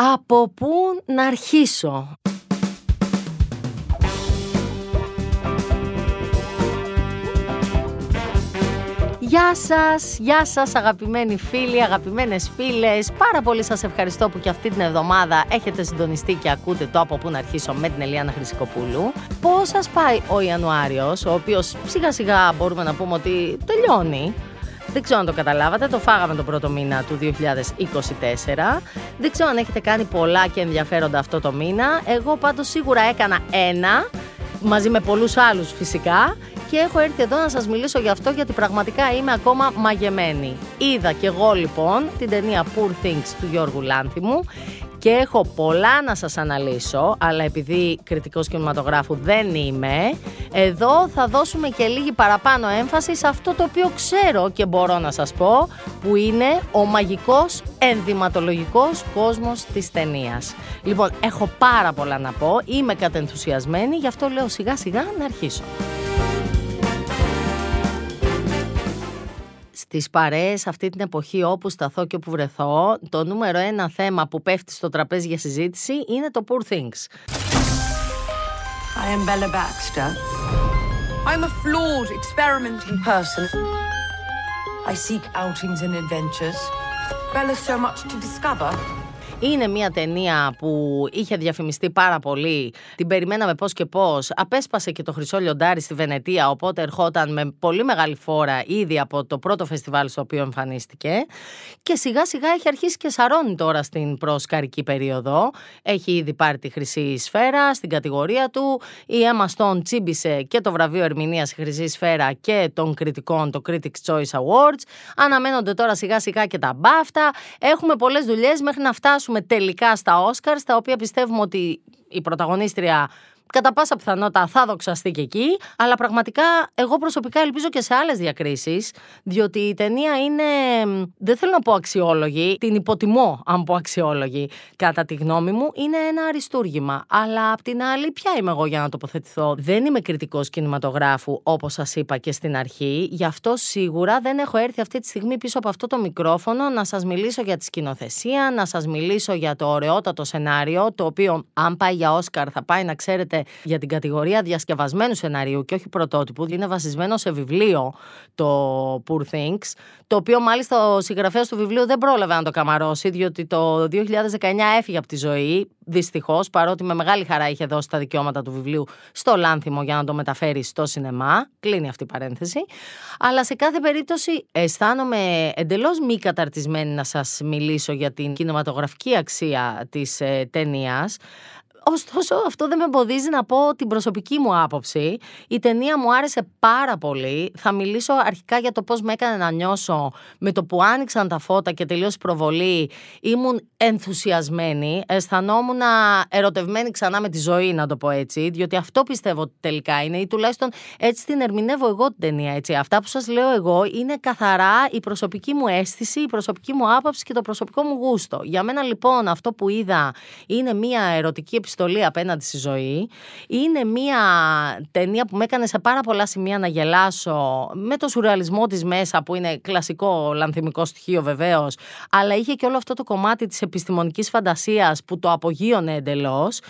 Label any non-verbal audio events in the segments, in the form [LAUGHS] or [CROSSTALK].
Από πού να αρχίσω; Γεια σας, γεια σας αγαπημένοι φίλοι, αγαπημένες φίλες Πάρα πολύ σας ευχαριστώ που και αυτή την εβδομάδα έχετε συντονιστεί και ακούτε το από πού να αρχίσω με την Ελιάνα Χρυσικοπούλου Πώς σας πάει ο Ιανουάριος, ο οποίος σιγά σιγά μπορούμε να πούμε ότι τελειώνει δεν ξέρω αν το καταλάβατε, το φάγαμε τον πρώτο μήνα του 2024. Δεν ξέρω αν έχετε κάνει πολλά και ενδιαφέροντα αυτό το μήνα. Εγώ πάντως σίγουρα έκανα ένα, μαζί με πολλούς άλλους φυσικά και έχω έρθει εδώ να σας μιλήσω για αυτό γιατί πραγματικά είμαι ακόμα μαγεμένη. Είδα και εγώ λοιπόν την ταινία Poor Things του Γιώργου Λάνθιμου και έχω πολλά να σας αναλύσω, αλλά επειδή κριτικός κινηματογράφου δεν είμαι, εδώ θα δώσουμε και λίγη παραπάνω έμφαση σε αυτό το οποίο ξέρω και μπορώ να σας πω, που είναι ο μαγικός ενδυματολογικός κόσμος της ταινίας. Λοιπόν, έχω πάρα πολλά να πω, είμαι κατενθουσιασμένη, γι' αυτό λέω σιγά σιγά να αρχίσω. Στις παρέες αυτή την εποχή όπου σταθώ και όπου βρεθώ, το νούμερο ένα θέμα που πέφτει στο τραπέζι για συζήτηση είναι το Poor Things. I am Bella Baxter. I'm a flawed, experimenting person. I seek outings and adventures. Bella so much to discover. Είναι μια ταινία που είχε διαφημιστεί πάρα πολύ. Την περιμέναμε πώς και πώς. Απέσπασε και το χρυσό λιοντάρι στη Βενετία, οπότε ερχόταν με πολύ μεγάλη φόρα ήδη από το πρώτο φεστιβάλ στο οποίο εμφανίστηκε. Και σιγά σιγά έχει αρχίσει και σαρώνει τώρα στην προσκαρική περίοδο. Έχει ήδη πάρει τη χρυσή σφαίρα στην κατηγορία του. Η Emma Stone τσίμπησε και το βραβείο ερμηνείας στη χρυσή σφαίρα και των κριτικών, το Critics Choice Awards. Αναμένονται τώρα σιγά σιγά και τα μπάφτα. Έχουμε πολλές δουλειές μέχρι να φτάσουμε τελικά στα Όσκαρ, στα οποία πιστεύουμε ότι η πρωταγωνίστρια κατά πάσα πιθανότητα θα δοξαστεί και εκεί, αλλά πραγματικά εγώ προσωπικά ελπίζω και σε άλλες διακρίσεις, διότι η ταινία είναι. Δεν θέλω να πω αξιόλογη, την υποτιμώ αν πω αξιόλογη. Κατά τη γνώμη μου, είναι ένα αριστούργημα. Αλλά απ' την άλλη, ποια είμαι εγώ για να τοποθετηθώ; Δεν είμαι κριτικός κινηματογράφου, όπως σας είπα και στην αρχή. Γι' αυτό σίγουρα δεν έχω έρθει αυτή τη στιγμή πίσω από αυτό το μικρόφωνο να σας μιλήσω για τη σκηνοθεσία, να σας μιλήσω για το ωραιότατο σενάριο, το οποίο αν πάει για Όσκαρ θα πάει να ξέρετε για την κατηγορία διασκευασμένου σενάριου και όχι πρωτότυπου. Είναι βασισμένο σε βιβλίο το Poor Things, το οποίο μάλιστα ο συγγραφέας του βιβλίου δεν πρόλαβε να το καμαρώσει, διότι το 2019 έφυγε από τη ζωή. Δυστυχώς, παρότι με μεγάλη χαρά είχε δώσει τα δικαιώματα του βιβλίου στο Λάνθιμο για να το μεταφέρει στο σινεμά. Κλείνει αυτή η παρένθεση. Αλλά σε κάθε περίπτωση αισθάνομαι εντελώς μη καταρτισμένη να σας μιλήσω για την κινηματογραφική αξία της ε, ταινίας. Ωστόσο, αυτό δεν με εμποδίζει να πω την προσωπική μου άποψη. Η ταινία μου άρεσε πάρα πολύ. Θα μιλήσω αρχικά για το πώς με έκανε να νιώσω με το που άνοιξαν τα φώτα και τελείωσε η προβολή. Ήμουν ενθουσιασμένη. Αισθανόμουν ερωτευμένη ξανά με τη ζωή, να το πω έτσι. Διότι αυτό πιστεύω ότι τελικά είναι, ή τουλάχιστον έτσι την ερμηνεύω εγώ την ταινία. Έτσι. Αυτά που σας λέω εγώ είναι καθαρά η προσωπική μου αίσθηση, η προσωπική μου άποψη και το προσωπικό μου γούστο. Για μένα λοιπόν αυτό που είδα είναι μια ερωτική επιστολή επιστολή απέναντι στη ζωή. Είναι μια ταινία που με έκανε σε πάρα πολλά σημεία να γελάσω με το σουρεαλισμό της μέσα που είναι κλασικό λανθιμικό στοιχείο βεβαίως αλλά είχε και όλο αυτό το κομμάτι της επιστημονικής φαντασίας που το απογείωνε εντελώς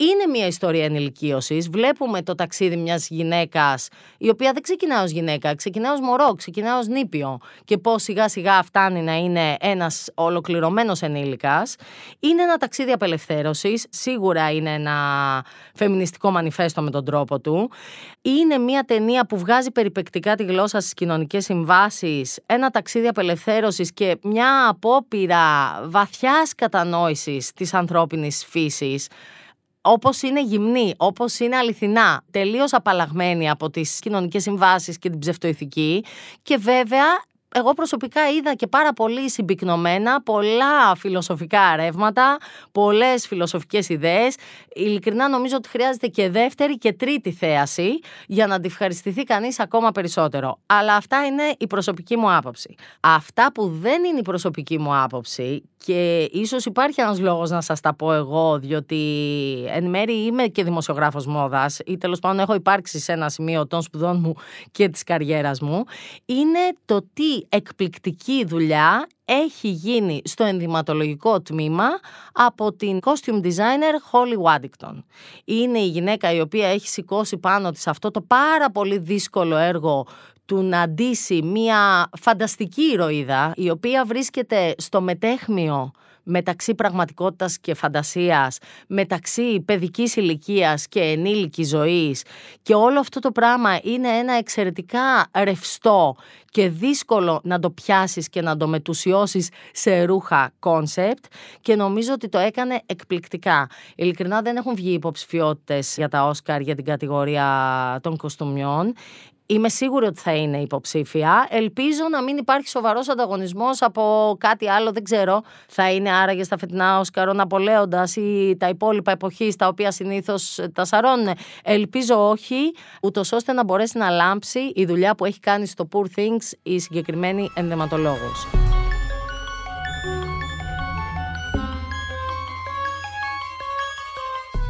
είναι μια ιστορία ενηλικίωσης. Βλέπουμε το ταξίδι μιας γυναίκας, η οποία δεν ξεκινά ως γυναίκα, ξεκινά ως μωρό, ξεκινά ως νήπιο. Και πώς σιγά σιγά φτάνει να είναι ένας ολοκληρωμένος ενήλικας. Είναι ένα ταξίδι απελευθέρωσης. Σίγουρα είναι ένα φεμινιστικό μανιφέστο με τον τρόπο του. Είναι μια ταινία που βγάζει περιπεκτικά τη γλώσσα στις κοινωνικές συμβάσεις. Ένα ταξίδι απελευθέρωσης και μια απόπειρα βαθιάς κατανόησης της ανθρώπινης φύσης όπως είναι γυμνή, όπως είναι αληθινά, τελείως απαλλαγμένη από τις κοινωνικές συμβάσεις και την ψευτοηθική και βέβαια εγώ προσωπικά είδα και πάρα πολύ συμπυκνωμένα, πολλά φιλοσοφικά ρεύματα, πολλές φιλοσοφικές ιδέες. Ειλικρινά νομίζω ότι χρειάζεται και δεύτερη και τρίτη θέαση για να αντιφαριστηθεί κανείς ακόμα περισσότερο. Αλλά αυτά είναι η προσωπική μου άποψη. Αυτά που δεν είναι η προσωπική μου άποψη και ίσως υπάρχει ένας λόγος να σας τα πω εγώ, διότι εν μέρει είμαι και δημοσιογράφος μόδας ή τέλος πάντων έχω υπάρξει σε ένα σημείο των σπουδών μου και της καριέρας μου, είναι το τι εκπληκτική δουλειά έχει γίνει στο ενδυματολογικό τμήμα από την costume designer Holly Waddington. Είναι η γυναίκα η οποία έχει σηκώσει πάνω της αυτό το πάρα πολύ δύσκολο έργο του να ντύσει μια φανταστική ηρωίδα η οποία βρίσκεται στο μετέχμιο μεταξύ πραγματικότητας και φαντασίας, μεταξύ παιδικής ηλικίας και ενήλικης ζωής και όλο αυτό το πράγμα είναι ένα εξαιρετικά ρευστό και δύσκολο να το πιάσεις και να το μετουσιώσεις σε ρούχα concept και νομίζω ότι το έκανε εκπληκτικά. Ειλικρινά δεν έχουν βγει υποψηφιότητες για τα Όσκαρ για την κατηγορία των κοστουμιών. Είμαι σίγουρη ότι θα είναι υποψήφια. Ελπίζω να μην υπάρχει σοβαρός ανταγωνισμός από κάτι άλλο, δεν ξέρω. Θα είναι άραγε στα φετινά Όσκαρ ο Ναπολέοντας ή τα υπόλοιπα εποχής τα οποία συνήθως τα σαρώνουν. Ελπίζω όχι, ούτως ώστε να μπορέσει να λάμψει η δουλειά που έχει κάνει στο Poor Things η συγκεκριμένη ενδεματολόγος.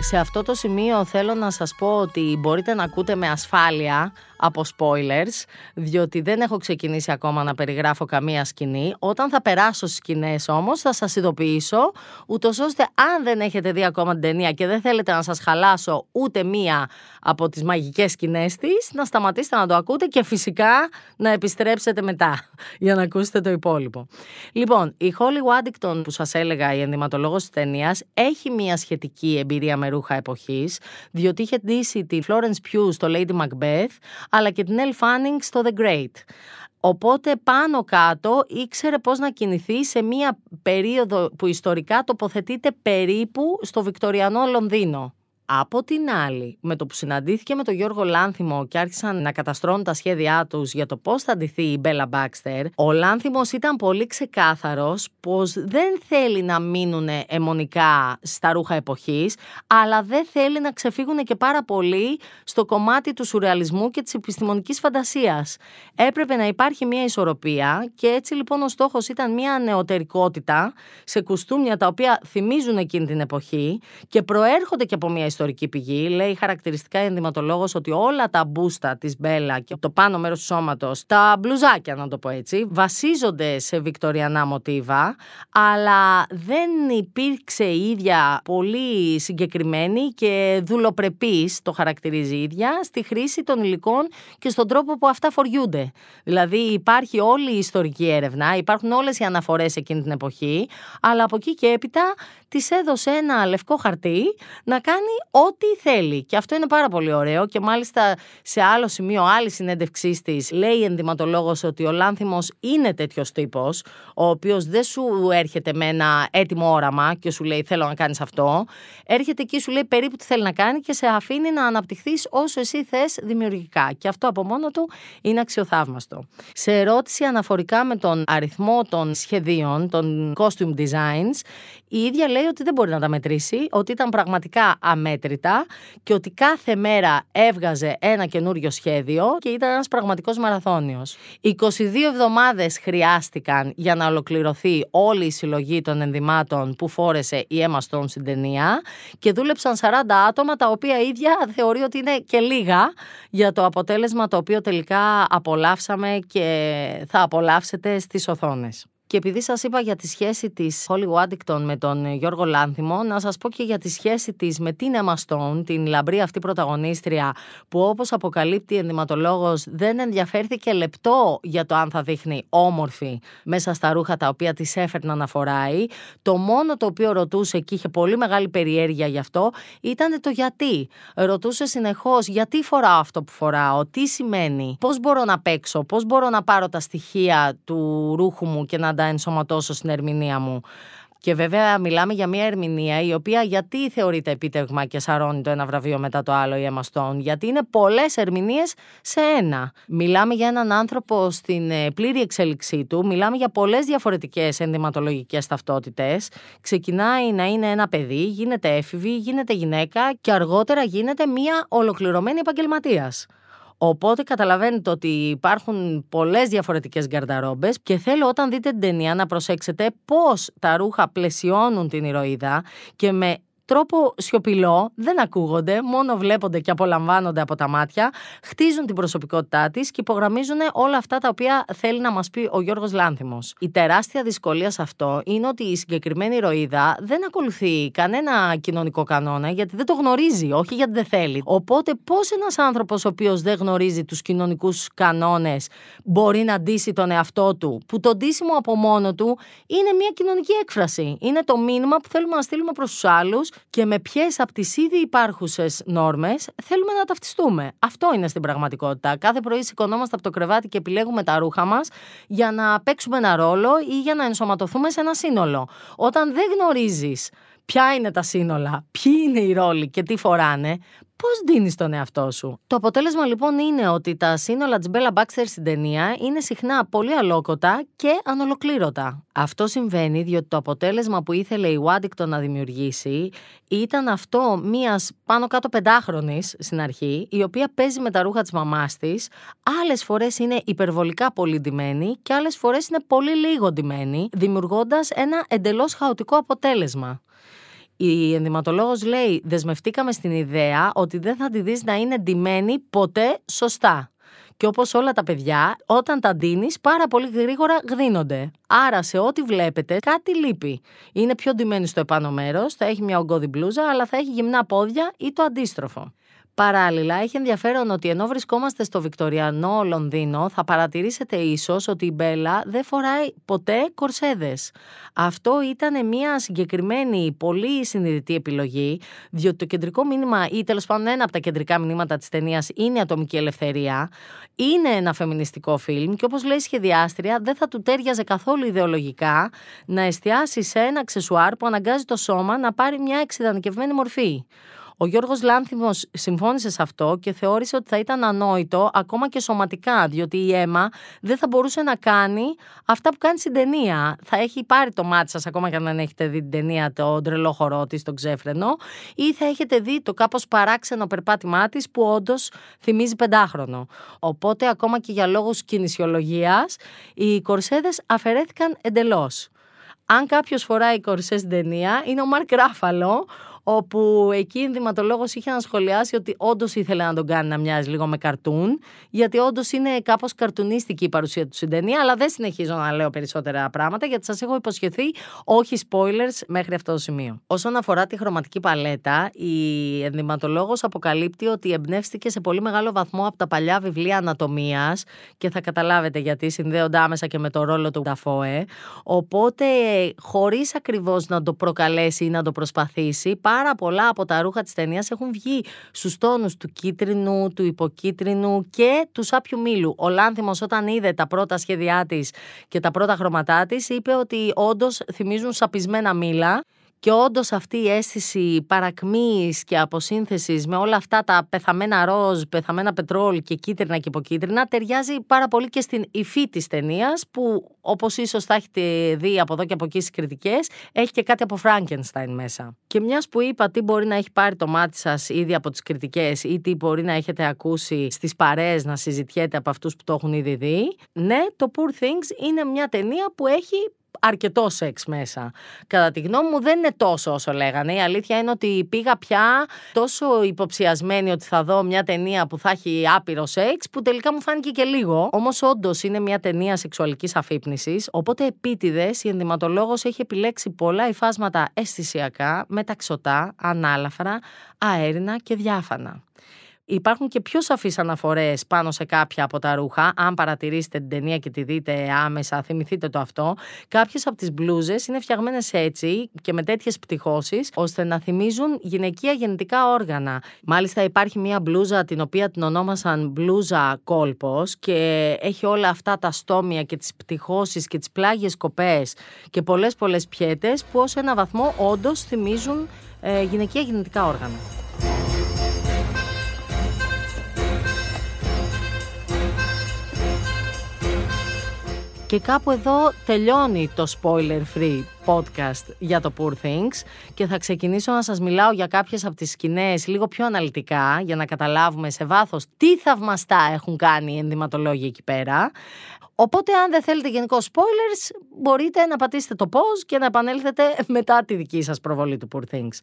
Σε αυτό το σημείο θέλω να σας πω ότι μπορείτε να ακούτε με ασφάλεια από spoilers, διότι δεν έχω ξεκινήσει ακόμα να περιγράφω καμία σκηνή. Όταν θα περάσω στις σκηνές όμως, θα σας ειδοποιήσω, ούτως ώστε αν δεν έχετε δει ακόμα την ταινία και δεν θέλετε να σας χαλάσω ούτε μία από τις μαγικές σκηνές της, να σταματήσετε να το ακούτε και φυσικά να επιστρέψετε μετά [LAUGHS] για να ακούσετε το υπόλοιπο. Λοιπόν, η Holly Waddington που σας έλεγα, η ενδυματολόγος της ταινίας, έχει μία σχετική εμπειρία με ρούχα εποχής, διότι είχε ντύσει τη Florence Pugh στο Lady Macbeth, αλλά και την Elle Fanning στο The Great. Οπότε πάνω κάτω ήξερε πώς να κινηθεί σε μία περίοδο που ιστορικά τοποθετείται περίπου στο Βικτοριανό Λονδίνο. Από την άλλη, με το που συναντήθηκε με τον Γιώργο Λάνθιμο και άρχισαν να καταστρώνουν τα σχέδιά τους για το πώς θα αντιθεί η Μπέλα Μπάξτερ, ο Λάνθιμος ήταν πολύ ξεκάθαρος πως δεν θέλει να μείνουν αιμονικά στα ρούχα εποχής, αλλά δεν θέλει να ξεφύγουν και πάρα πολύ στο κομμάτι του σουρεαλισμού και της επιστημονικής φαντασίας. Έπρεπε να υπάρχει μια ισορροπία και έτσι λοιπόν ο στόχος ήταν μια νεωτερικότητα σε κουστούμια τα οποία θυμίζουν εκείνη την εποχή και προέρχονται και από μια ιστορία ιστορική πηγή. Λέει χαρακτηριστικά η ενδυματολόγος ότι όλα τα μπούστα της Μπέλα και το πάνω μέρος του σώματος, τα μπλουζάκια να το πω έτσι, βασίζονται σε βικτοριανά μοτίβα, αλλά δεν υπήρξε η ίδια πολύ συγκεκριμένη και δουλοπρεπής, το χαρακτηρίζει η ίδια, στη χρήση των υλικών και στον τρόπο που αυτά φοριούνται. Δηλαδή υπάρχει όλη η ιστορική έρευνα, υπάρχουν όλες οι αναφορές εκείνη την εποχή, αλλά από εκεί και έπειτα της έδωσε ένα λευκό χαρτί να κάνει ό,τι θέλει. Και αυτό είναι πάρα πολύ ωραίο. Και μάλιστα σε άλλο σημείο, άλλη συνέντευξή της, λέει η ενδυματολόγος ότι ο Λάνθιμος είναι τέτοιος τύπος, ο οποίος δεν σου έρχεται με ένα έτοιμο όραμα και σου λέει Θέλω να κάνεις αυτό. Έρχεται εκεί, σου λέει περίπου τι θέλει να κάνει και σε αφήνει να αναπτυχθείς όσο εσύ θες δημιουργικά. Και αυτό από μόνο του είναι αξιοθαύμαστο. Σε ερώτηση αναφορικά με τον αριθμό των σχεδίων, των costume designs, η ίδια λέει ότι δεν μπορεί να τα μετρήσει, ότι ήταν πραγματικά αμέτρητα και ότι κάθε μέρα έβγαζε ένα καινούριο σχέδιο και ήταν ένας πραγματικός μαραθώνιος. 22 εβδομάδες χρειάστηκαν για να ολοκληρωθεί όλη η συλλογή των ενδυμάτων που φόρεσε η Emma Stone στην ταινία και δούλεψαν 40 άτομα τα οποία ίδια θεωρεί ότι είναι και λίγα για το αποτέλεσμα το οποίο τελικά απολαύσαμε και θα απολαύσετε στις οθόνες. Και επειδή σας είπα για τη σχέση της Holly Waddington με τον Γιώργο Λάνθιμο, να σας πω και για τη σχέση της με την Emma Stone, την λαμπρή αυτή πρωταγωνίστρια, που όπως αποκαλύπτει η ενδυματολόγος, δεν ενδιαφέρθηκε λεπτό για το αν θα δείχνει όμορφη μέσα στα ρούχα τα οποία της έφερναν να φοράει. Το μόνο το οποίο ρωτούσε και είχε πολύ μεγάλη περιέργεια γι' αυτό ήταν το γιατί. Ρωτούσε συνεχώς γιατί φοράω αυτό που φοράω, τι σημαίνει, πώς μπορώ να παίξω, πώς μπορώ να πάρω τα στοιχεία του ρούχου μου και να τα ενσωματώσω στην ερμηνεία μου. Και βέβαια μιλάμε για μια ερμηνεία η οποία γιατί θεωρείται επίτευγμα και σαρώνει το ένα βραβείο μετά το άλλο η Emma γιατί είναι πολλές ερμηνείες σε ένα. Μιλάμε για έναν άνθρωπο στην ε, πλήρη εξέλιξή του, μιλάμε για πολλές διαφορετικές ενδυματολογικές ταυτότητες. Ξεκινάει να είναι ένα παιδί, γίνεται έφηβη, γίνεται γυναίκα και αργότερα γίνεται μια ολοκληρωμένη επαγγελματίας. Οπότε καταλαβαίνετε ότι υπάρχουν πολλές διαφορετικές γκαρνταρόμπες και θέλω όταν δείτε την ταινία να προσέξετε πώς τα ρούχα πλαισιώνουν την ηρωίδα και με τρόπο σιωπηλό, δεν ακούγονται, μόνο βλέπονται και απολαμβάνονται από τα μάτια, χτίζουν την προσωπικότητά της και υπογραμμίζουν όλα αυτά τα οποία θέλει να μας πει ο Γιώργος Λάνθιμος. Η τεράστια δυσκολία σε αυτό είναι ότι η συγκεκριμένη ηρωίδα δεν ακολουθεί κανένα κοινωνικό κανόνα γιατί δεν το γνωρίζει, όχι γιατί δεν θέλει. Οπότε, πώς ένας άνθρωπος ο οποίος δεν γνωρίζει τους κοινωνικούς κανόνες μπορεί να ντύσει τον εαυτό του, που το ντύσιμο από μόνο του είναι μια κοινωνική έκφραση. Είναι το μήνυμα που θέλουμε να στείλουμε προς τους άλλους και με ποιες από τις ήδη υπάρχουσες νόρμες θέλουμε να ταυτιστούμε. Αυτό είναι στην πραγματικότητα. Κάθε πρωί σηκωνόμαστε από το κρεβάτι και επιλέγουμε τα ρούχα μας για να παίξουμε ένα ρόλο ή για να ενσωματωθούμε σε ένα σύνολο. Όταν δεν γνωρίζεις ποια είναι τα σύνολα, ποιοι είναι οι ρόλοι και τι φοράνε, Πώς δίνεις τον εαυτό σου; Το αποτέλεσμα λοιπόν είναι ότι τα σύνολα της Μπέλα Μπάξτερ στην ταινία είναι συχνά πολύ αλόκοτα και ανολοκλήρωτα. Αυτό συμβαίνει διότι το αποτέλεσμα που ήθελε η Waddington να δημιουργήσει ήταν αυτό μιας πάνω κάτω πεντάχρονης στην αρχή, η οποία παίζει με τα ρούχα της μαμάς της. Άλλες φορές είναι υπερβολικά πολύ ντυμένη και άλλες φορές είναι πολύ λίγο ντυμένη, δημιουργώντας ένα εντελώς χαοτικό αποτέλεσμα η ενδυματολόγος λέει δεσμευτήκαμε στην ιδέα ότι δεν θα τη δεις να είναι ντυμένη ποτέ σωστά. Και όπως όλα τα παιδιά, όταν τα ντύνεις πάρα πολύ γρήγορα γδίνονται. Άρα σε ό,τι βλέπετε κάτι λείπει. Είναι πιο ντυμένη στο επάνω μέρος, θα έχει μια ογκώδη μπλούζα, αλλά θα έχει γυμνά πόδια ή το αντίστροφο. Παράλληλα, έχει ενδιαφέρον ότι ενώ βρισκόμαστε στο Βικτοριανό Λονδίνο, θα παρατηρήσετε ίσως ότι η Μπέλα δεν φοράει ποτέ κορσέδες. Αυτό ήταν μια συγκεκριμένη, πολύ συνειδητή επιλογή, διότι το κεντρικό μήνυμα, ή τέλος πάντων ένα από τα κεντρικά μηνύματα της ταινίας, είναι η ατομική ελευθερία. Είναι ένα φεμινιστικό φιλμ και όπως λέει η σχεδιάστρια, δεν θα του τέριαζε καθόλου ιδεολογικά να εστιάσει σε ένα αξεσουάρ που αναγκάζει το σώμα να πάρει μια εξειδανικευμένη μορφή. Ο Γιώργος Λάνθιμο συμφώνησε σε αυτό και θεώρησε ότι θα ήταν ανόητο ακόμα και σωματικά, διότι η αίμα δεν θα μπορούσε να κάνει αυτά που κάνει στην ταινία. Θα έχει πάρει το μάτι σας, ακόμα και αν δεν έχετε δει την ταινία, το τρελό χορό της, τον ξέφρενο, ή θα έχετε δει το κάπως παράξενο περπάτημά της που όντως θυμίζει πεντάχρονο. Οπότε, ακόμα και για λόγους κινησιολογίας, οι κορσέδες αφαιρέθηκαν εντελώς. Αν κάποιος φοράει κορσέ στην ταινία, είναι ο Μαρκ Ράφαλο, όπου εκεί η ενδυματολόγο είχε να σχολιάσει ότι όντως ήθελε να τον κάνει να μοιάζει λίγο με καρτούν, γιατί όντως είναι κάπως καρτουνίστικη η παρουσία του στην ταινία, αλλά δεν συνεχίζω να λέω περισσότερα πράγματα, γιατί σας έχω υποσχεθεί όχι spoilers μέχρι αυτό το σημείο. Όσον αφορά τη χρωματική παλέτα, η ενδυματολόγος αποκαλύπτει ότι εμπνεύστηκε σε πολύ μεγάλο βαθμό από τα παλιά βιβλία ανατομίας και θα καταλάβετε γιατί συνδέονται άμεσα και με το ρόλο του Νταφόε. Οπότε, χωρίς ακριβώς να το προκαλέσει ή να το προσπαθήσει, πάρα πολλά από τα ρούχα της ταινίας έχουν βγει στους τόνους του κίτρινου, του υποκίτρινου και του σάπιου μήλου. Ο Λάνθιμος όταν είδε τα πρώτα σχέδιά της και τα πρώτα χρωματά της είπε ότι όντως θυμίζουν σαπισμένα μήλα και όντως αυτή η αίσθηση παρακμής και αποσύνθεσης με όλα αυτά τα πεθαμένα ροζ, πεθαμένα πετρόλ και κίτρινα και υποκίτρινα ταιριάζει πάρα πολύ και στην υφή της ταινίας που όπως ίσως θα έχετε δει από εδώ και από εκεί στις κριτικές, έχει και κάτι από Φράγκενστάιν μέσα. Και μιας που είπα τι μπορεί να έχει πάρει το μάτι σας ήδη από τις κριτικές ή τι μπορεί να έχετε ακούσει στις παρέες να συζητιέται από αυτούς που το έχουν ήδη δει, ναι, το Poor Things είναι μια ταινία που έχει αρκετό σεξ μέσα. Κατά τη γνώμη μου δεν είναι τόσο όσο λέγανε. Η αλήθεια είναι ότι πήγα πια τόσο υποψιασμένη ότι θα δω μια ταινία που θα έχει άπειρο σεξ, που τελικά μου φάνηκε και λίγο. Όμως όντως είναι μια ταινία σεξουαλικής αφύπνισης. Οπότε επίτηδες η ενδυματολόγος έχει επιλέξει πολλά υφάσματα αισθησιακά, μεταξωτά, ανάλαφρα, αέρινα και διάφανα. Υπάρχουν και πιο σαφείς αναφορές πάνω σε κάποια από τα ρούχα. Αν παρατηρήσετε την ταινία και τη δείτε άμεσα, θυμηθείτε το αυτό. Κάποιες από τις μπλούζες είναι φτιαγμένες έτσι και με τέτοιες πτυχώσεις, ώστε να θυμίζουν γυναικεία γεννητικά όργανα. Μάλιστα υπάρχει μια μπλούζα την οποία την ονόμασαν μπλούζα κόλπος και έχει όλα αυτά τα στόμια και τις πτυχώσεις και τις πλάγιες κοπές και πολλές πολλές πιέτες που ως ένα βαθμό όντως θυμίζουν ε, γυναικεία γεννητικά όργανα. Και κάπου εδώ τελειώνει το spoiler free podcast για το Poor Things και θα ξεκινήσω να σας μιλάω για κάποιες από τις σκηνές λίγο πιο αναλυτικά για να καταλάβουμε σε βάθος τι θαυμαστά έχουν κάνει οι ενδυματολόγοι εκεί πέρα. Οπότε, αν δεν θέλετε γενικό spoilers, μπορείτε να πατήσετε το pause και να επανέλθετε μετά τη δική σας προβολή του Poor Things.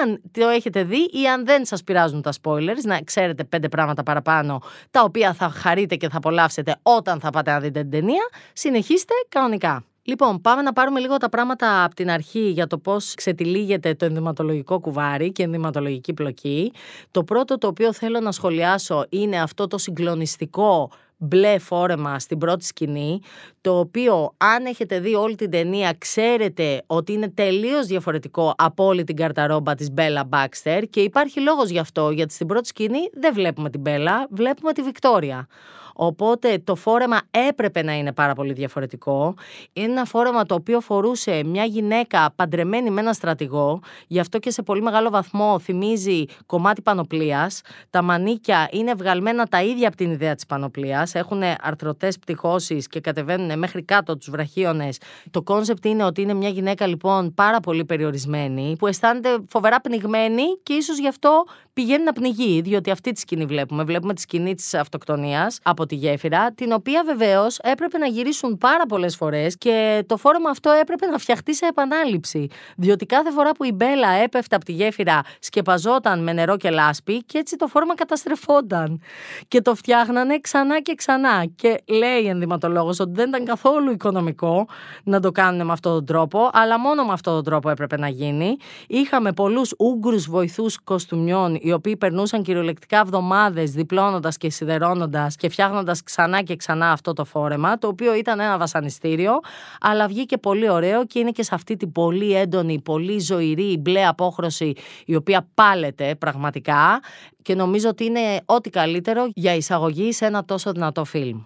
Αν το έχετε δει ή αν δεν σας πειράζουν τα spoilers, να ξέρετε πέντε πράγματα παραπάνω, τα οποία θα χαρείτε και θα απολαύσετε όταν θα πάτε να δείτε την ταινία, συνεχίστε κανονικά. Λοιπόν, πάμε να πάρουμε λίγο τα πράγματα από την αρχή για το πώς ξετυλίγεται το ενδυματολογικό κουβάρι και ενδυματολογική πλοκή. Το πρώτο το οποίο θέλω να σχολιάσω είναι αυτό το συγκλονιστικό μπλε φόρεμα στην πρώτη σκηνή, το οποίο αν έχετε δει όλη την ταινία ξέρετε ότι είναι τελείως διαφορετικό από όλη την καρταρόμπα της Μπέλα Μπάξτερ και υπάρχει λόγος γι' αυτό, γιατί στην πρώτη σκηνή δεν βλέπουμε την Μπέλα, βλέπουμε τη Βικτόρια. Οπότε το φόρεμα έπρεπε να είναι πάρα πολύ διαφορετικό. Είναι ένα φόρεμα το οποίο φορούσε μια γυναίκα παντρεμένη με ένα στρατηγό, γι' αυτό και σε πολύ μεγάλο βαθμό θυμίζει κομμάτι πανοπλίας. Τα μανίκια είναι βγαλμένα τα ίδια από την ιδέα της πανοπλίας. Έχουν αρθρωτές πτυχώσεις και κατεβαίνουν μέχρι κάτω τους βραχίονες. Το concept είναι ότι είναι μια γυναίκα λοιπόν πάρα πολύ περιορισμένη, που αισθάνεται φοβερά πνιγμένη και ίσως γι' αυτό πηγαίνει να πνιγεί, διότι αυτή τη σκηνή βλέπουμε. Βλέπουμε τη σκηνή της αυτοκτονίας από τη γέφυρα, την οποία βεβαίως έπρεπε να γυρίσουν πάρα πολλές φορές και το φόρμα αυτό έπρεπε να φτιαχτεί σε επανάληψη. Διότι κάθε φορά που η Μπέλα έπεφτε από τη γέφυρα, σκεπαζόταν με νερό και λάσπη και έτσι το φόρμα καταστρεφόταν. Και το φτιάχνανε ξανά και ξανά. Και λέει ενδυματολόγος ότι δεν ήταν καθόλου οικονομικό να το κάνουν με αυτόν τον τρόπο, αλλά μόνο με αυτόν τον τρόπο έπρεπε να γίνει. Είχαμε πολλούς Ούγγρους βοηθούς κοστούμιών, οι οποίοι περνούσαν κυριολεκτικά εβδομάδες διπλώνοντας και σιδερώνοντας και φτιάχνοντας ξανά και ξανά αυτό το φόρεμα, το οποίο ήταν ένα βασανιστήριο, αλλά βγήκε πολύ ωραίο και είναι και σε αυτή την πολύ έντονη, πολύ ζωηρή μπλε απόχρωση, η οποία πάλεται πραγματικά και νομίζω ότι είναι ό,τι καλύτερο για εισαγωγή σε ένα τόσο δυνατό φιλμ.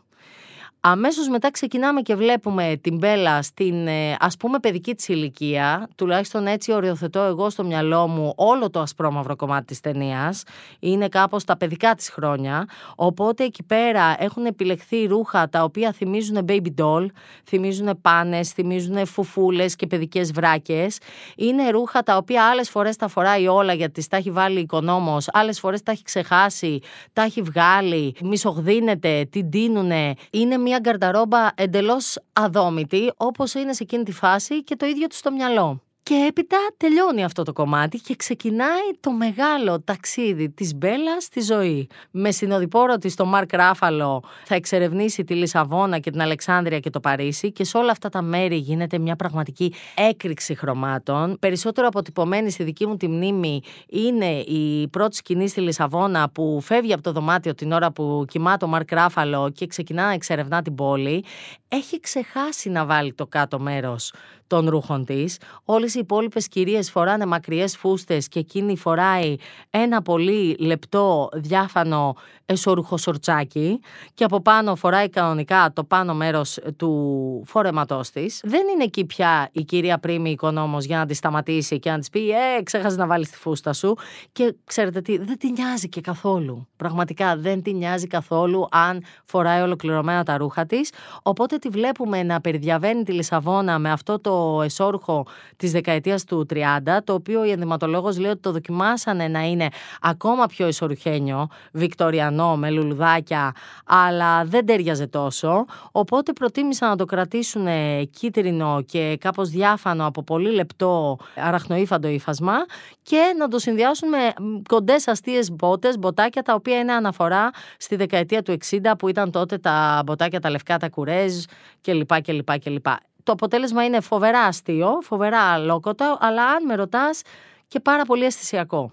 Αμέσως μετά ξεκινάμε και βλέπουμε την Μπέλα στην ε, ας πούμε παιδική της ηλικία. Τουλάχιστον έτσι οριοθετώ εγώ στο μυαλό μου όλο το ασπρόμαυρο κομμάτι της ταινίας. Είναι κάπως τα παιδικά της χρόνια. Οπότε εκεί πέρα έχουν επιλεχθεί ρούχα τα οποία θυμίζουν baby doll, θυμίζουν πάνες, θυμίζουν φουφούλες και παιδικές βράκες. Είναι ρούχα τα οποία άλλες φορές τα φοράει όλα γιατί τα έχει βάλει οικονόμος, άλλες φορές τα έχει ξεχάσει, τα έχει βγάλει, μισογδίνεται, την τίνουνε. Είναι μια μια γκαρνταρόμπα εντελώς αδόμητη, όπως είναι σε εκείνη τη φάση και το ίδιο του στο μυαλό. Και έπειτα τελειώνει αυτό το κομμάτι και ξεκινάει το μεγάλο ταξίδι της Μπέλας στη ζωή. Με συνοδοιπόρο της το Μαρκ Ράφαλο θα εξερευνήσει τη Λισαβόνα και την Αλεξάνδρεια και το Παρίσι και σε όλα αυτά τα μέρη γίνεται μια πραγματική έκρηξη χρωμάτων. Περισσότερο αποτυπωμένη στη δική μου τη μνήμη είναι η πρώτη σκηνή στη Λισαβόνα που φεύγει από το δωμάτιο την ώρα που κοιμά το Μαρκ Ράφαλο και ξεκινά να εξερευνά την πόλη. Έχει ξεχάσει να βάλει το κάτω μέρος των ρούχων της. Όλες οι υπόλοιπες κυρίες φοράνε μακριές φούστες και εκείνη φοράει ένα πολύ λεπτό διάφανο εσωρουχο σορτσάκι και από πάνω φοράει κανονικά το πάνω μέρος του φόρεματό της. Δεν είναι εκεί πια η κυρία Πρίμη οικονόμος για να τη σταματήσει και να της πει Ε, ξέχασες να βάλεις τη φούστα σου. Και ξέρετε τι, δεν τη νοιάζει και καθόλου. Πραγματικά δεν τη νοιάζει καθόλου αν φοράει ολοκληρωμένα τα ρούχα της. Οπότε τη βλέπουμε να περιδιαβαίνει τη Λισαβόνα με αυτό το εσόρουχο της δεκαετίας του 30, το οποίο η ενδυματολόγος λέει ότι το δοκιμάσανε να είναι ακόμα πιο εσωρουχένιο, βικτοριανό, με λουλουδάκια, αλλά δεν τέριαζε τόσο, οπότε προτίμησαν να το κρατήσουν κίτρινο και κάπως διάφανο από πολύ λεπτό αραχνοήφαντο ύφασμα και να το συνδυάσουν με κοντές αστείες μπότες, μποτάκια τα οποία είναι αναφορά στη δεκαετία του 60 που ήταν τότε τα μποτάκια τα λευκά, τα κουρέζ κλπ. κλπ, κλπ το αποτέλεσμα είναι φοβερά αστείο, φοβερά αλόκοτο, αλλά αν με ρωτάς και πάρα πολύ αισθησιακό.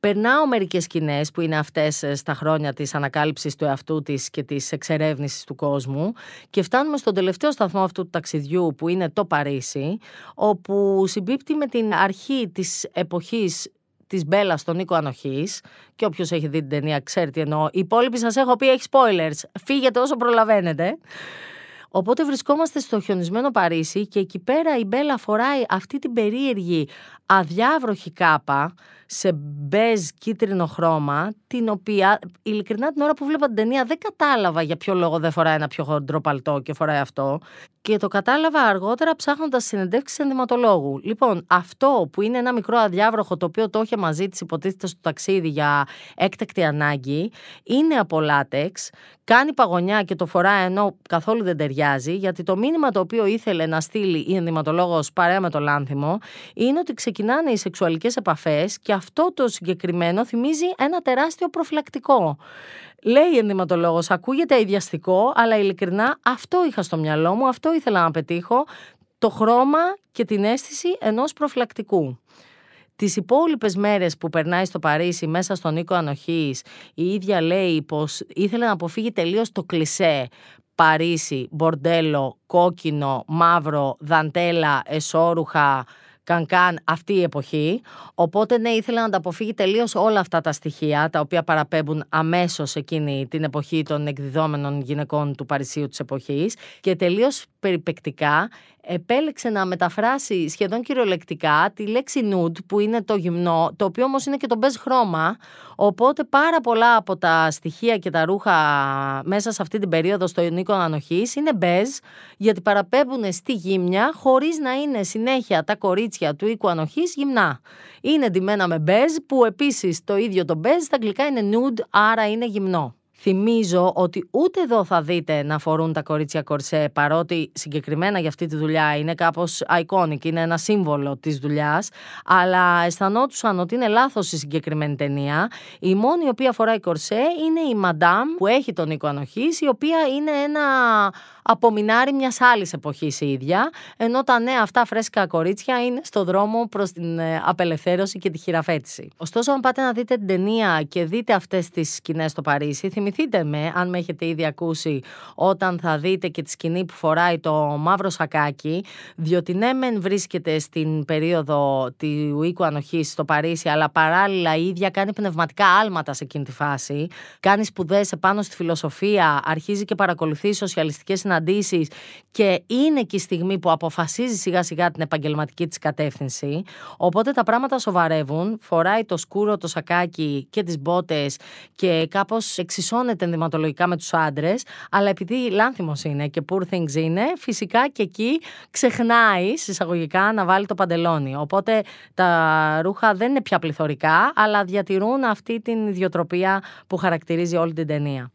Περνάω μερικές σκηνές που είναι αυτές ε, στα χρόνια της ανακάλυψης του εαυτού της και της εξερεύνησης του κόσμου και φτάνουμε στον τελευταίο σταθμό αυτού του ταξιδιού που είναι το Παρίσι όπου συμπίπτει με την αρχή της εποχής της Μπέλας στον Νίκο Ανοχής. Και όποιος έχει δει την ταινία ξέρει τι εννοώ. Οι υπόλοιποι σας έχω πει έχει spoilers. Φύγετε όσο προλαβαίνετε. Οπότε βρισκόμαστε στο χιονισμένο Παρίσι και εκεί πέρα η Μπέλα φοράει αυτή την περίεργη αδιάβροχη κάπα σε μπέζ κίτρινο χρώμα, την οποία ειλικρινά την ώρα που βλέπα την ταινία δεν κατάλαβα για ποιο λόγο δεν φοράει ένα πιο χοντρό παλτό και φοράει αυτό. Και το κατάλαβα αργότερα ψάχνοντας συνεντεύξεις ενδυματολόγου. Λοιπόν, αυτό που είναι ένα μικρό αδιάβροχο το οποίο το είχε μαζί της υποτίθεται στο ταξίδι για έκτακτη ανάγκη, είναι από λάτεξ, κάνει παγωνιά και το φοράει ενώ καθόλου δεν ταιριάζει, γιατί το μήνυμα το οποίο ήθελε να στείλει η ενδυματολόγος παρέα με το λάνθιμο είναι ότι ξεκινάνε οι σεξουαλικές επαφές και αυτό το συγκεκριμένο θυμίζει ένα τεράστιο προφυλακτικό. Λέει η ενδυματολόγος, ακούγεται ιδιαστικό, αλλά ειλικρινά αυτό είχα στο μυαλό μου, αυτό ήθελα να πετύχω, το χρώμα και την αίσθηση ενός προφυλακτικού. Τις υπόλοιπες μέρες που περνάει στο Παρίσι μέσα στον οίκο ανοχής, η ίδια λέει πως ήθελε να αποφύγει τελείως το κλισέ. Παρίσι, μπορντέλο, κόκκινο, μαύρο, δαντέλα, εσόρουχα, Κανκάν αυτή η εποχή. Οπότε ναι, ήθελε να τα αποφύγει τελείως όλα αυτά τα στοιχεία, τα οποία παραπέμπουν αμέσως εκείνη την εποχή των εκδιδόμενων γυναικών του Παρισίου της εποχής και τελείως περιπεκτικά επέλεξε να μεταφράσει σχεδόν κυριολεκτικά τη λέξη nude που είναι το γυμνό, το οποίο όμως είναι και το μπες χρώμα, οπότε πάρα πολλά από τα στοιχεία και τα ρούχα μέσα σε αυτή την περίοδο στο Νίκο Ανοχής είναι μπες, γιατί παραπέμπουν στη γύμνια χωρίς να είναι συνέχεια τα κορίτσια του οίκου Ανοχής γυμνά. Είναι ντυμένα με μπες που επίσης το ίδιο το μπες στα αγγλικά είναι nude, άρα είναι γυμνό. Θυμίζω ότι ούτε εδώ θα δείτε να φορούν τα κορίτσια κορσέ, παρότι συγκεκριμένα για αυτή τη δουλειά είναι κάπως iconic, είναι ένα σύμβολο της δουλειάς, αλλά αισθανόντουσαν ότι είναι λάθος η συγκεκριμένη ταινία. Η μόνη η οποία φοράει κορσέ είναι η Μαντάμ που έχει τον οίκο ανοχής, η οποία είναι ένα απομεινάρι μιας άλλης εποχής η ίδια, ενώ τα νέα αυτά φρέσκα κορίτσια είναι στο δρόμο προς την ε, απελευθέρωση και τη χειραφέτηση. Ωστόσο, αν πάτε να δείτε την ταινία και δείτε αυτές τις σκηνές στο Παρίσι, θυμηθείτε με, αν με έχετε ήδη ακούσει, όταν θα δείτε και τη σκηνή που φοράει το μαύρο σακάκι, διότι ναι, μεν βρίσκεται στην περίοδο του οίκου ανοχής στο Παρίσι, αλλά παράλληλα η ίδια κάνει πνευματικά άλματα σε εκείνη τη φάση. Κάνει σπουδές επάνω στη φιλοσοφία, αρχίζει και παρακολουθεί σοσιαλιστικές συναντήσεις και είναι και η στιγμή που αποφασίζει σιγά σιγά την επαγγελματική της κατεύθυνση. Οπότε τα πράγματα σοβαρεύουν. Φοράει το σκούρο, το σακάκι και τις μπότες και κάπως εξισώνεται ενδυματολογικά με τους άντρες. Αλλά επειδή λάνθιμος είναι και poor things είναι, φυσικά και εκεί ξεχνάει συσσαγωγικά να βάλει το παντελόνι. Οπότε τα ρούχα δεν είναι πια πληθωρικά, αλλά διατηρούν αυτή την ιδιοτροπία που χαρακτηρίζει όλη την ταινία.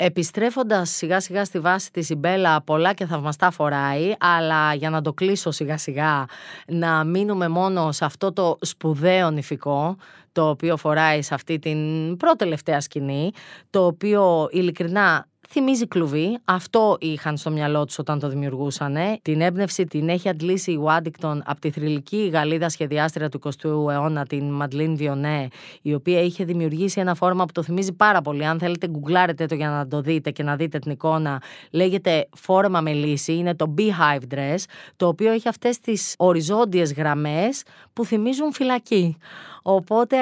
Επιστρέφοντας σιγά σιγά στη βάση της η πολλά και θαυμαστά φοράει, αλλά για να το κλείσω σιγά σιγά, να μείνουμε μόνο σε αυτό το σπουδαίο νηφικό, το οποίο φοράει σε αυτή την πρώτη τελευταία σκηνή, το οποίο ειλικρινά θυμίζει κλουβί. Αυτό είχαν στο μυαλό τους όταν το δημιουργούσαν. Την έμπνευση την έχει αντλήσει η Βάντικτον από τη θρηλυκή Γαλλίδα σχεδιάστρια του 20ου αιώνα, την Μαντλίν Βιονέ, η οποία είχε δημιουργήσει ένα φόρμα που το θυμίζει πάρα πολύ. Αν θέλετε, γκουγκλάρετε το για να το δείτε και να δείτε την εικόνα. Λέγεται φόρμα με λύση, είναι το Beehive Dress, το οποίο έχει αυτές τις οριζόντιες γραμμές που θυμίζουν φυλακή. Οπότε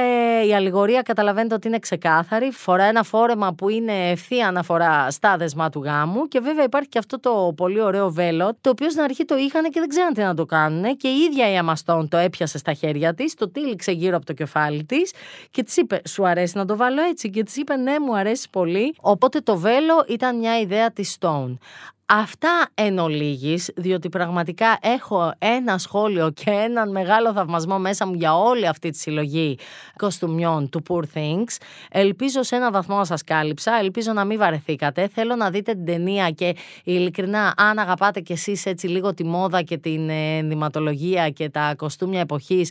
η αλληγορία καταλαβαίνετε ότι είναι ξεκάθαρη. Φορά ένα φόρεμα που είναι ευθεία αναφοράς στα δεσμά του γάμου. Και βέβαια υπάρχει και αυτό το πολύ ωραίο βέλο, το οποίο στην αρχή το είχαν και δεν ξέραν τι να το κάνουν. Και η ίδια η Αμαστόν το έπιασε στα χέρια της, το τύλιξε γύρω από το κεφάλι της και της είπε: Σου αρέσει να το βάλω έτσι. Και της είπε: Ναι, μου αρέσει πολύ. Οπότε το βέλο ήταν μια ιδέα της Stone. Αυτά εν ολίγης, διότι πραγματικά έχω ένα σχόλιο και έναν μεγάλο θαυμασμό μέσα μου για όλη αυτή τη συλλογή κοστούμιών του Poor Things. Ελπίζω σε ένα βαθμό να σας κάλυψα, ελπίζω να μην βαρεθήκατε. Θέλω να δείτε την ταινία και ειλικρινά αν αγαπάτε κι εσείς έτσι λίγο τη μόδα και την ενδυματολογία και τα κοστούμια εποχής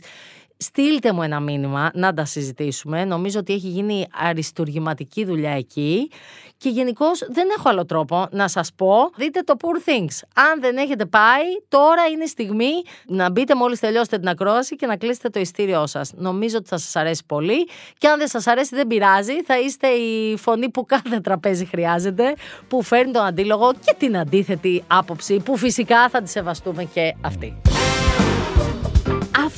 Στείλτε μου ένα μήνυμα να τα συζητήσουμε. Νομίζω ότι έχει γίνει αριστουργηματική δουλειά εκεί. Και γενικώ δεν έχω άλλο τρόπο να σας πω. Δείτε το Poor Things. Αν δεν έχετε πάει, τώρα είναι η στιγμή να μπείτε μόλις τελειώσετε την ακρόαση και να κλείσετε το ειστήριό σας. Νομίζω ότι θα σας αρέσει πολύ. Και αν δεν σας αρέσει, δεν πειράζει. Θα είστε η φωνή που κάθε τραπέζι χρειάζεται, που φέρνει τον αντίλογο και την αντίθετη άποψη, που φυσικά θα τη σεβαστούμε και αυτή.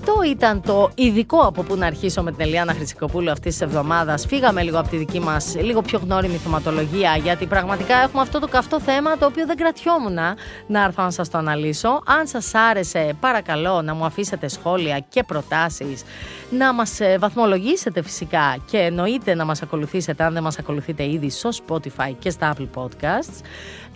Αυτό ήταν το ειδικό από που να αρχίσω με την Ελιάνα Χρυσικοπούλου αυτής της εβδομάδας. Φύγαμε λίγο από τη δική μας, λίγο πιο γνώριμη θεματολογία, γιατί πραγματικά έχουμε αυτό το καυτό θέμα το οποίο δεν κρατιόμουν να έρθω να σας το αναλύσω. Αν σας άρεσε, παρακαλώ να μου αφήσετε σχόλια και προτάσεις, να μας ε, βαθμολογήσετε φυσικά και εννοείται να μας ακολουθήσετε αν δεν μας ακολουθείτε ήδη στο Spotify και στα Apple Podcasts.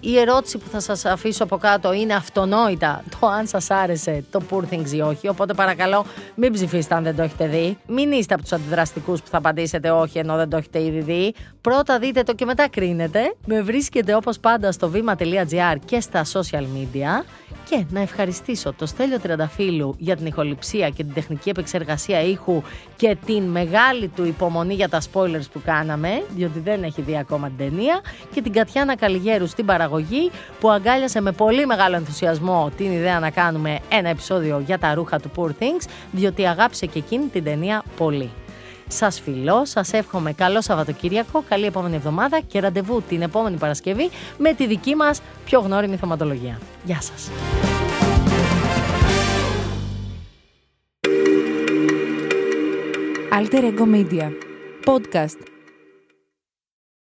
Η ερώτηση που θα σας αφήσω από κάτω είναι αυτονόητα το αν σας άρεσε το Poor Things ή όχι. Οπότε παρακαλώ μην ψηφίσετε αν δεν το έχετε δει. Μην είστε από τους αντιδραστικούς που θα απαντήσετε όχι ενώ δεν το έχετε ήδη δει. Πρώτα δείτε το και μετά κρίνετε. Με βρίσκετε όπως πάντα στο βήμα.gr και στα social media. Και να ευχαριστήσω το Στέλιο Τριανταφύλου για την ηχοληψία και την τεχνική επεξεργασία ήχου και την μεγάλη του υπομονή για τα spoilers που κάναμε, διότι δεν έχει δει ακόμα την ταινία, και την Κατιάνα Καλιγέρου στην παραγωγή που αγκάλιασε με πολύ μεγάλο ενθουσιασμό την ιδέα να κάνουμε ένα επεισόδιο για τα ρούχα του Poor Things, διότι αγάπησε και εκείνη την ταινία πολύ. Σας φιλώ, σας εύχομαι καλό Σαββατοκύριακο, καλή επόμενη εβδομάδα και ραντεβού την επόμενη Παρασκευή με τη δική μας πιο γνώριμη θεματολογία. Γεια σας. Alter Ego Media. Podcast